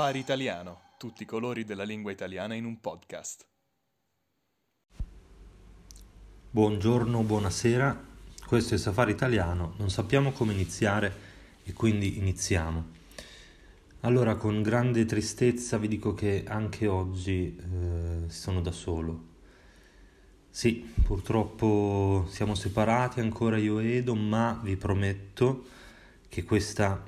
Safari Italiano, tutti i colori della lingua italiana in un podcast. Buongiorno, buonasera, questo è Safari Italiano, non sappiamo come iniziare e quindi iniziamo. Allora, con grande tristezza vi dico che anche oggi eh, sono da solo. Sì, purtroppo siamo separati ancora io e Edo, ma vi prometto che questa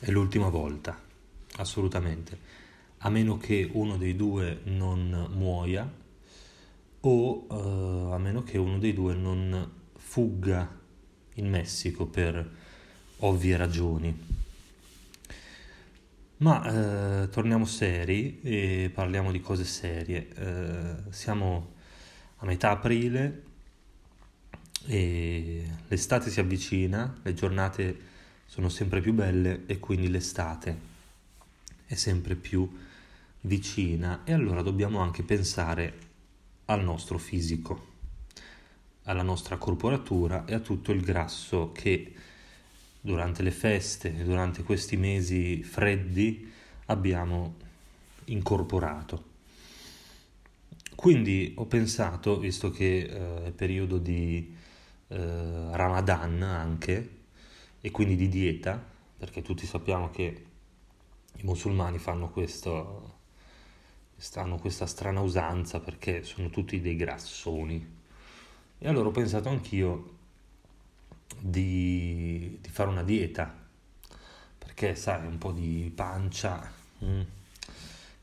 è l'ultima volta assolutamente, a meno che uno dei due non muoia o uh, a meno che uno dei due non fugga in Messico per ovvie ragioni. Ma eh, torniamo seri e parliamo di cose serie. Eh, siamo a metà aprile e l'estate si avvicina, le giornate sono sempre più belle e quindi l'estate è sempre più vicina e allora dobbiamo anche pensare al nostro fisico, alla nostra corporatura e a tutto il grasso che durante le feste durante questi mesi freddi abbiamo incorporato. Quindi ho pensato, visto che eh, è periodo di eh, Ramadan anche, e quindi di dieta, perché tutti sappiamo che i musulmani fanno questo, hanno questa strana usanza perché sono tutti dei grassoni. E allora ho pensato anch'io di, di fare una dieta, perché sai, un po' di pancia. Mm,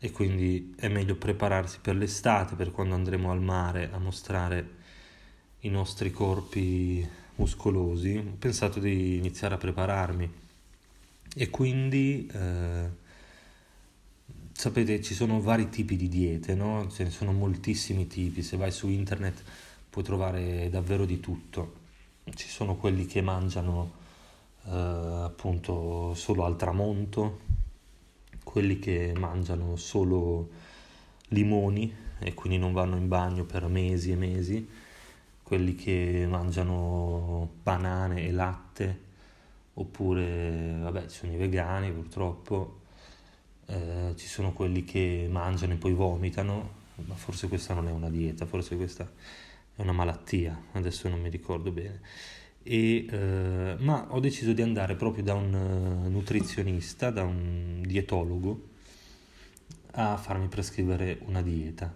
e quindi è meglio prepararsi per l'estate, per quando andremo al mare a mostrare i nostri corpi muscolosi. Ho pensato di iniziare a prepararmi e quindi eh, sapete ci sono vari tipi di diete, no? ce ne sono moltissimi tipi, se vai su internet puoi trovare davvero di tutto. Ci sono quelli che mangiano eh, appunto solo al tramonto, quelli che mangiano solo limoni e quindi non vanno in bagno per mesi e mesi, quelli che mangiano banane e latte oppure vabbè ci sono i vegani purtroppo, eh, ci sono quelli che mangiano e poi vomitano, ma forse questa non è una dieta, forse questa è una malattia, adesso non mi ricordo bene. E, eh, ma ho deciso di andare proprio da un uh, nutrizionista, da un dietologo, a farmi prescrivere una dieta.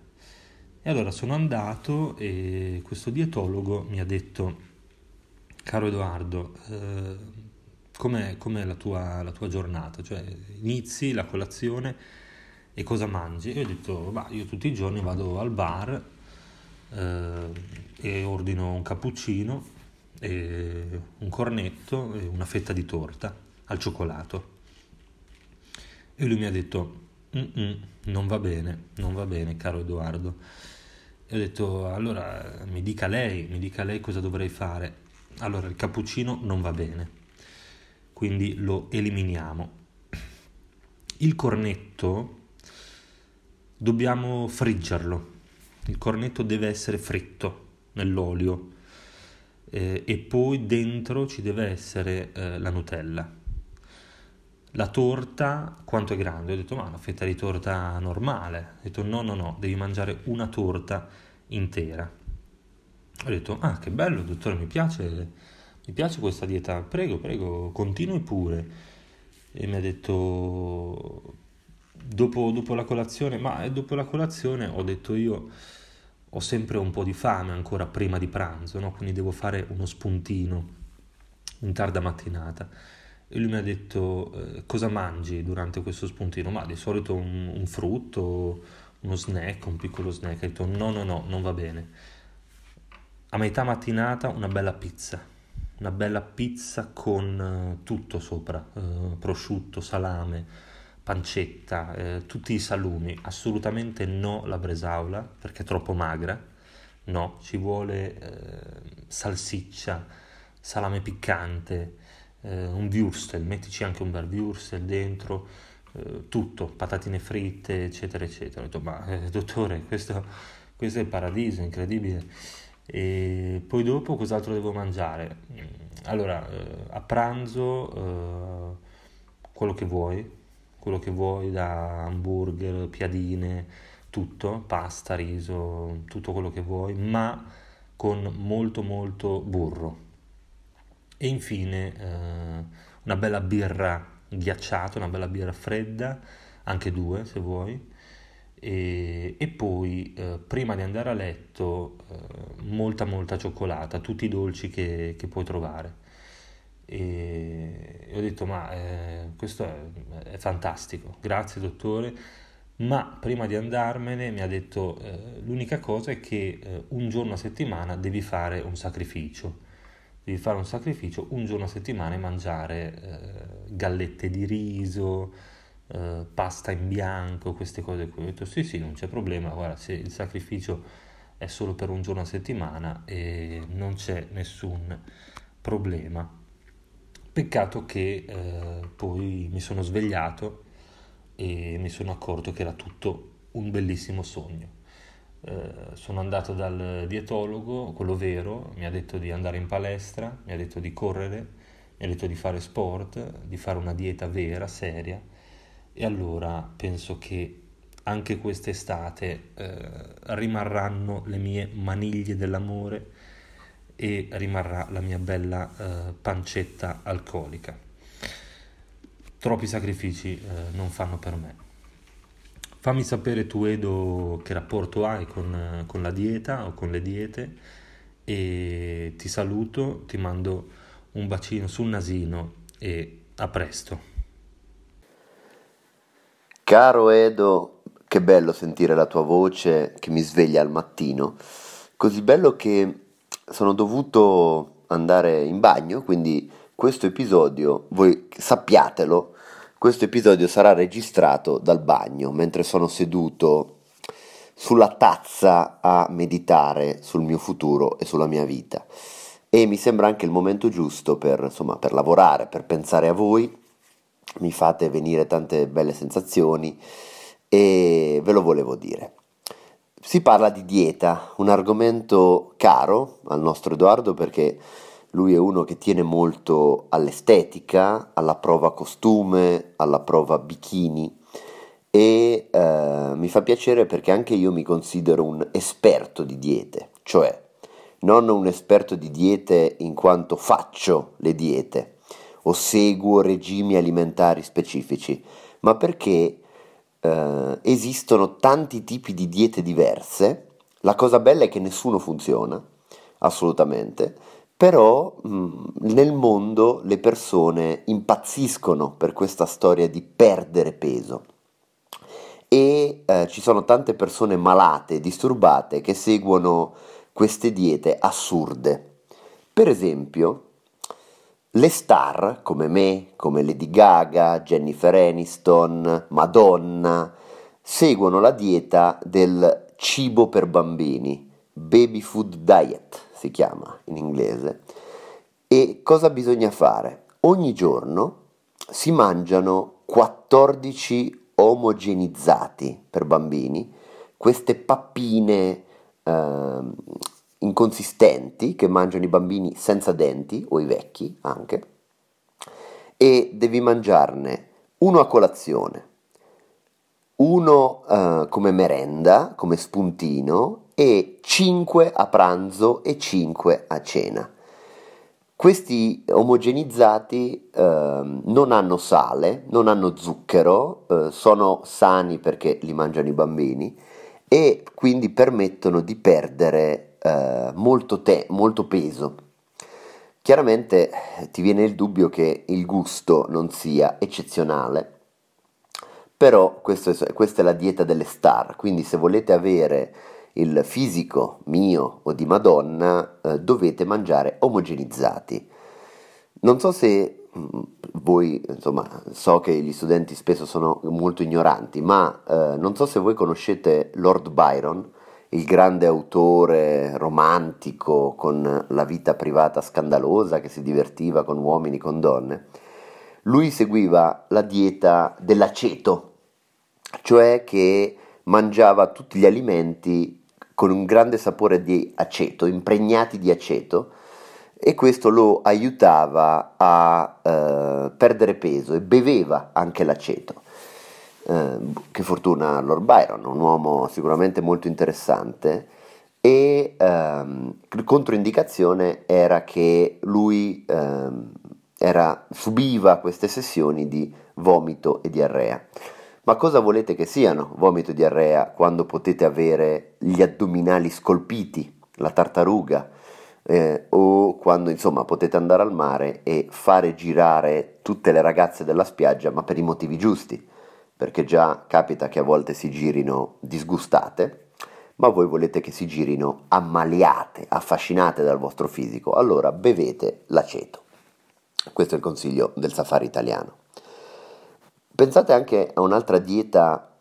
E allora sono andato e questo dietologo mi ha detto, caro Edoardo, eh, com'è, com'è la, tua, la, tua, giornata, cioè inizi la colazione e cosa mangi? E ho detto, bah, io tutti i giorni vado al bar eh, e ordino un cappuccino, e un cornetto e una fetta di torta al cioccolato. E lui mi ha detto, non va bene, non va bene, caro Edoardo. E ho detto, allora mi dica lei, mi dica lei cosa dovrei fare. Allora, il cappuccino non va bene quindi lo eliminiamo. Il cornetto dobbiamo friggerlo, il cornetto deve essere fritto nell'olio eh, e poi dentro ci deve essere eh, la Nutella. La torta quanto è grande? Ho detto ma una fetta di torta normale. Ho detto no no no, devi mangiare una torta intera. Ho detto ah che bello dottore mi piace mi piace questa dieta, prego, prego, continui pure. E mi ha detto, dopo, dopo la colazione, ma dopo la colazione ho detto io, ho sempre un po' di fame ancora prima di pranzo, no? quindi devo fare uno spuntino in tarda mattinata. E lui mi ha detto, eh, cosa mangi durante questo spuntino? Ma di solito un, un frutto, uno snack, un piccolo snack. Ha detto, no, no, no, non va bene. A metà mattinata una bella pizza una bella pizza con uh, tutto sopra, uh, prosciutto, salame, pancetta, eh, tutti i salumi, assolutamente no la bresaola perché è troppo magra, no, ci vuole eh, salsiccia, salame piccante, eh, un würstel, mettici anche un bel würstel dentro, eh, tutto, patatine fritte, eccetera, eccetera. Ho detto, ma dottore, questo, questo è il paradiso, incredibile. E poi dopo cos'altro devo mangiare? Allora, eh, a pranzo eh, quello che vuoi, quello che vuoi, da hamburger, piadine, tutto, pasta, riso, tutto quello che vuoi, ma con molto molto burro. E infine eh, una bella birra ghiacciata, una bella birra fredda, anche due se vuoi, e, e poi eh, prima di andare a letto eh, molta molta cioccolata, tutti i dolci che, che puoi trovare. E, e ho detto ma eh, questo è, è, fantastico, grazie dottore, ma prima di andarmene mi ha detto eh, l'unica cosa è che eh, un giorno a settimana devi fare un sacrificio, devi fare un sacrificio un giorno a settimana e mangiare eh, gallette di riso, eh, pasta in bianco, queste cose qui. Ho detto sì sì, non c'è problema, guarda, se il sacrificio è solo per un giorno a settimana e non c'è nessun problema. Peccato che eh, poi mi sono svegliato e mi sono accorto che era tutto un bellissimo sogno. Eh, sono andato dal dietologo, quello vero, mi ha detto di andare in palestra, mi ha detto di correre, mi ha detto di fare sport, di fare una dieta vera, seria e allora penso che anche quest'estate eh, rimarranno le mie maniglie dell'amore e rimarrà la mia bella eh, pancetta alcolica. Troppi sacrifici eh, non fanno per me. Fammi sapere tu Edo che rapporto hai con, con la dieta o con le diete e ti saluto, ti mando un bacino sul nasino e a presto. Caro Edo, che bello sentire la tua voce che mi sveglia al mattino. Così bello che sono dovuto andare in bagno, quindi questo episodio, voi sappiatelo, questo episodio sarà registrato dal bagno mentre sono seduto sulla tazza a meditare sul mio futuro e sulla mia vita. E mi sembra anche il momento giusto per, insomma, per lavorare, per pensare a voi mi fate venire tante belle sensazioni e ve lo volevo dire. Si parla di dieta, un argomento caro al nostro Edoardo perché lui è uno che tiene molto all'estetica, alla prova costume, alla prova bikini e eh, mi fa piacere perché anche io mi considero un esperto di diete, cioè non un esperto di diete in quanto faccio le diete, o seguo regimi alimentari specifici, ma perché eh, esistono tanti tipi di diete diverse. La cosa bella è che nessuno funziona, assolutamente, però mh, mm, nel mondo le persone impazziscono per questa storia di perdere peso e eh, ci sono tante persone malate, disturbate, che seguono queste diete assurde. Per esempio, le star come me, come Lady Gaga, Jennifer Aniston, Madonna, seguono la dieta del cibo per bambini, baby food diet si chiama in inglese. E cosa bisogna fare? Ogni giorno si mangiano 14 omogenizzati per bambini, queste pappine eh, inconsistenti che mangiano i bambini senza denti o i vecchi anche e devi mangiarne uno a colazione, uno uh, come merenda, come spuntino e 5 a pranzo e 5 a cena. Questi omogenizzati uh, non hanno sale, non hanno zucchero, uh, sono sani perché li mangiano i bambini e quindi permettono di perdere eh, molto, te- molto peso. Chiaramente eh, ti viene il dubbio che il gusto non sia eccezionale, però è, questa è la dieta delle star, quindi se volete avere il fisico mio o di Madonna eh, dovete mangiare omogenizzati. Non so se mm, voi, insomma, so che gli studenti spesso sono molto ignoranti, ma eh, non so se voi conoscete Lord Byron, il grande autore romantico con la vita privata scandalosa che si divertiva con uomini, con donne, lui seguiva la dieta dell'aceto, cioè che mangiava tutti gli alimenti con un grande sapore di aceto, impregnati di aceto, e questo lo aiutava a eh, perdere peso e beveva anche l'aceto. Eh, che fortuna Lord Byron, un uomo sicuramente molto interessante e ehm, controindicazione era che lui ehm, era, subiva queste sessioni di vomito e diarrea. Ma cosa volete che siano vomito e diarrea quando potete avere gli addominali scolpiti, la tartaruga, eh, o quando insomma potete andare al mare e fare girare tutte le ragazze della spiaggia, ma per i motivi giusti, perché già capita che a volte si girino disgustate, ma voi volete che si girino ammaliate, affascinate dal vostro fisico, allora bevete l'aceto. Questo è il consiglio del safari italiano. Pensate anche a un'altra dieta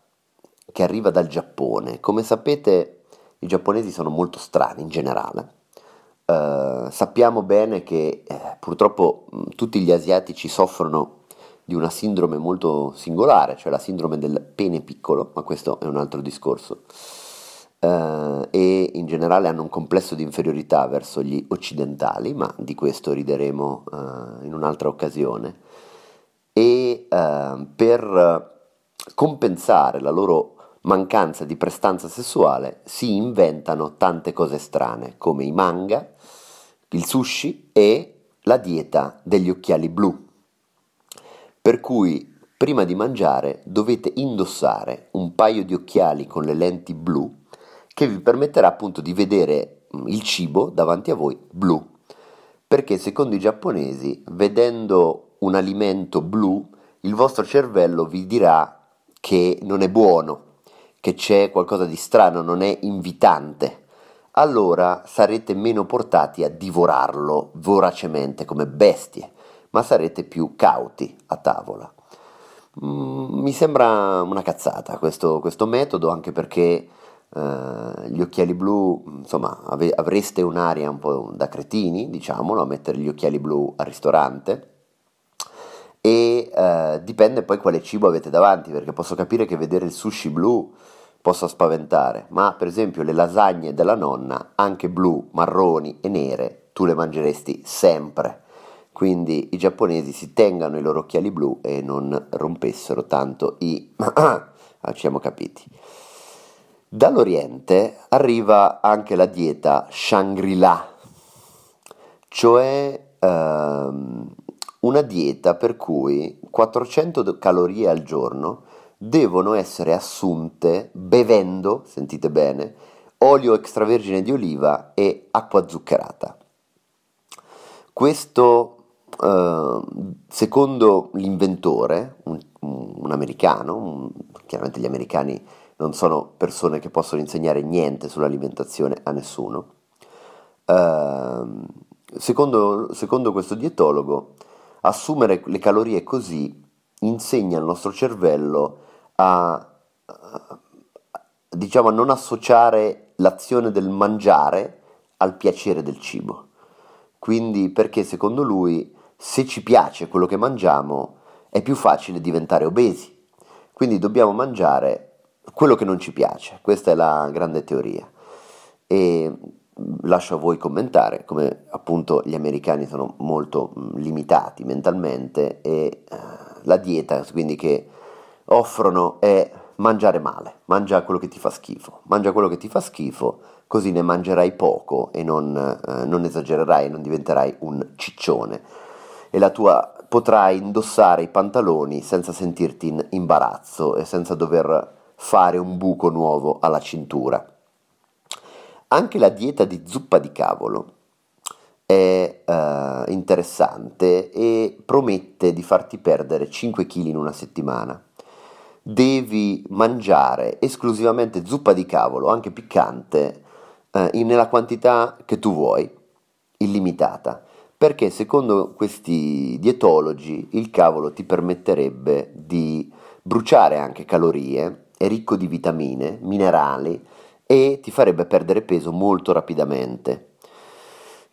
che arriva dal Giappone. Come sapete, i giapponesi sono molto strani in generale. Uh, sappiamo bene che eh, purtroppo mh, tutti gli asiatici soffrono di una sindrome molto singolare, cioè la sindrome del pene piccolo, ma questo è un altro discorso. Uh, e in generale hanno un complesso di inferiorità verso gli occidentali, ma di questo rideremo uh, in un'altra occasione e eh, per compensare la loro mancanza di prestanza sessuale si inventano tante cose strane come i manga, il sushi e la dieta degli occhiali blu. Per cui prima di mangiare dovete indossare un paio di occhiali con le lenti blu che vi permetterà appunto di vedere mm, il cibo davanti a voi blu. Perché secondo i giapponesi, vedendo un alimento blu, il vostro cervello vi dirà che non è buono, che c'è qualcosa di strano, non è invitante. Allora sarete meno portati a divorarlo voracemente come bestie, ma sarete più cauti a tavola. Mm, mi sembra una cazzata questo, questo metodo, anche perché Uh, gli occhiali blu, insomma, ave- avreste un'aria un po' da cretini, diciamolo, a mettere gli occhiali blu al ristorante e uh, dipende poi quale cibo avete davanti, perché posso capire che vedere il sushi blu possa spaventare, ma per esempio le lasagne della nonna, anche blu, marroni e nere, tu le mangeresti sempre. Quindi i giapponesi si tengano i loro occhiali blu e non rompessero tanto i... ah, ci siamo capiti. Dall'Oriente arriva anche la dieta Shangri-La, cioè ehm, una dieta per cui 400 calorie al giorno devono essere assunte bevendo, sentite bene, olio extravergine di oliva e acqua zuccherata. Questo, secondo l'inventore, un, un americano, un, chiaramente gli americani non sono persone che possono insegnare niente sull'alimentazione a nessuno. Uh, secondo, secondo questo dietologo, assumere le calorie così insegna al nostro cervello a, diciamo, a non associare l'azione del mangiare al piacere del cibo. Quindi perché secondo lui se ci piace quello che mangiamo è più facile diventare obesi. Quindi dobbiamo mangiare quello che non ci piace, questa è la grande teoria. E lascio a voi commentare come appunto gli americani sono molto limitati mentalmente e uh, la dieta quindi che offrono è mangiare male, mangia quello che ti fa schifo, mangia quello che ti fa schifo, così ne mangerai poco e non, uh, non esagererai, non diventerai un ciccione e la tua potrai indossare i pantaloni senza sentirti in imbarazzo e senza dover fare un buco nuovo alla cintura. Anche la dieta di zuppa di cavolo è uh, interessante e promette di farti perdere 5 kg in una settimana. Devi mangiare esclusivamente zuppa di cavolo, anche piccante, uh, nella quantità che tu vuoi, illimitata, perché secondo questi dietologi il cavolo ti permetterebbe di bruciare anche calorie è ricco di vitamine, minerali e ti farebbe perdere peso molto rapidamente.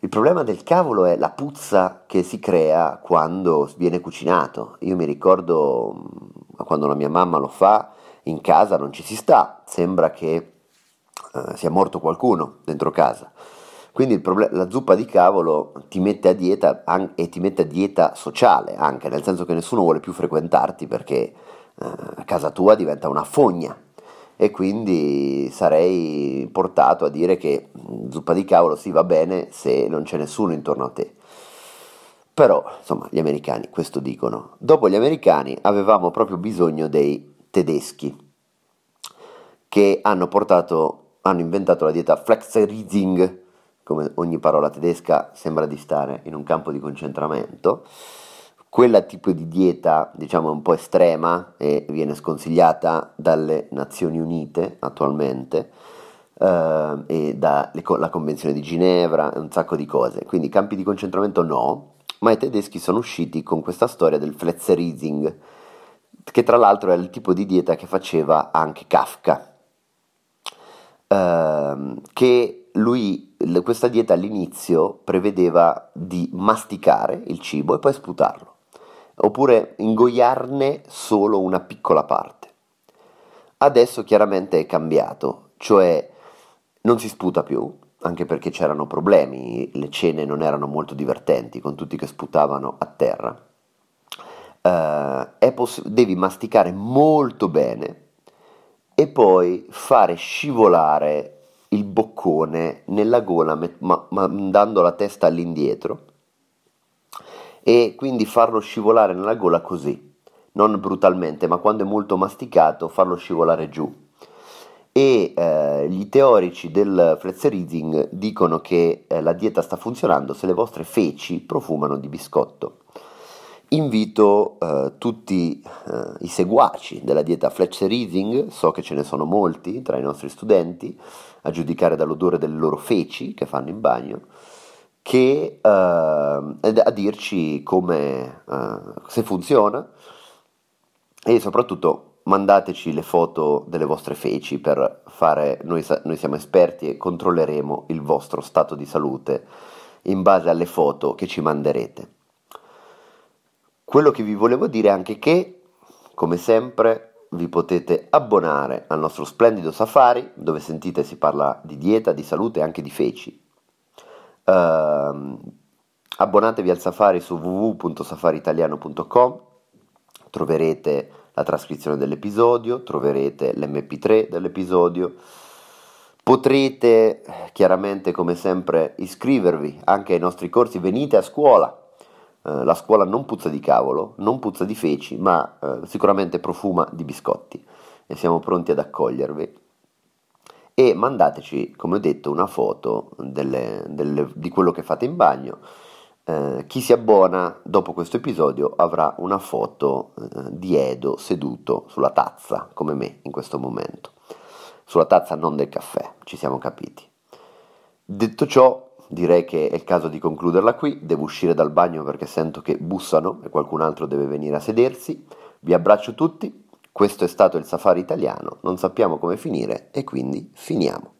Il problema del cavolo è la puzza che si crea quando viene cucinato. Io mi ricordo mm, quando la mia mamma lo fa, in casa non ci si sta, sembra che uh, sia morto qualcuno dentro casa. Quindi problem- la zuppa di cavolo ti mette a dieta an- e ti mette a dieta sociale anche, nel senso che nessuno vuole più frequentarti perché eh, casa tua diventa una fogna e quindi sarei portato a dire che mm, zuppa di cavolo sì va bene se non c'è nessuno intorno a te. Però, insomma, gli americani questo dicono. Dopo gli americani avevamo proprio bisogno dei tedeschi che hanno portato, hanno inventato la dieta Flexerizing, come ogni parola tedesca sembra di stare in un campo di concentramento. Quella tipo di dieta, diciamo, un po' estrema e viene sconsigliata dalle Nazioni Unite attualmente eh, e dalla Convenzione di Ginevra e un sacco di cose. Quindi campi di concentramento no, ma i tedeschi sono usciti con questa storia del Flexerising, che tra l'altro è il tipo di dieta che faceva anche Kafka, eh, che lui, questa dieta all'inizio prevedeva di masticare il cibo e poi sputarlo, oppure ingoiarne solo una piccola parte. Adesso chiaramente è cambiato, cioè non si sputa più, anche perché c'erano problemi, le cene non erano molto divertenti con tutti che sputavano a terra. Uh, poss- devi masticare molto bene e poi fare scivolare il boccone nella gola ma- mandando la testa all'indietro e quindi farlo scivolare nella gola così, non brutalmente, ma quando è molto masticato farlo scivolare giù e eh, gli teorici del Fletzerizing dicono che eh, la dieta sta funzionando se le vostre feci profumano di biscotto. Invito eh, tutti eh, i seguaci della dieta Fletcherizing, so che ce ne sono molti tra i nostri studenti, a giudicare dall'odore delle loro feci che fanno in bagno, che, eh, a dirci come, eh, se funziona e soprattutto mandateci le foto delle vostre feci per fare, noi, noi siamo esperti e controlleremo il vostro stato di salute in base alle foto che ci manderete. Quello che vi volevo dire è anche che, come sempre, vi potete abbonare al nostro splendido safari, dove sentite si parla di dieta, di salute e anche di feci. Uh, abbonatevi al safari su www.safariitaliano.com, troverete la trascrizione dell'episodio, troverete l'MP3 dell'episodio. Potrete chiaramente, come sempre, iscrivervi anche ai nostri corsi. Venite a scuola. Eh, la scuola non puzza di cavolo, non puzza di feci, ma eh, sicuramente profuma di biscotti e siamo pronti ad accogliervi. E mandateci, come ho detto, una foto delle, delle, di quello che fate in bagno eh, chi si abbona dopo questo episodio avrà una foto eh, di Edo seduto sulla tazza, come me in questo momento. Sulla tazza non del caffè, ci siamo capiti. Detto ciò, direi che è il caso di concluderla qui, devo uscire dal bagno perché sento che bussano e qualcun altro deve venire a sedersi. Vi abbraccio tutti, questo è stato il safari italiano, non sappiamo come finire e quindi finiamo.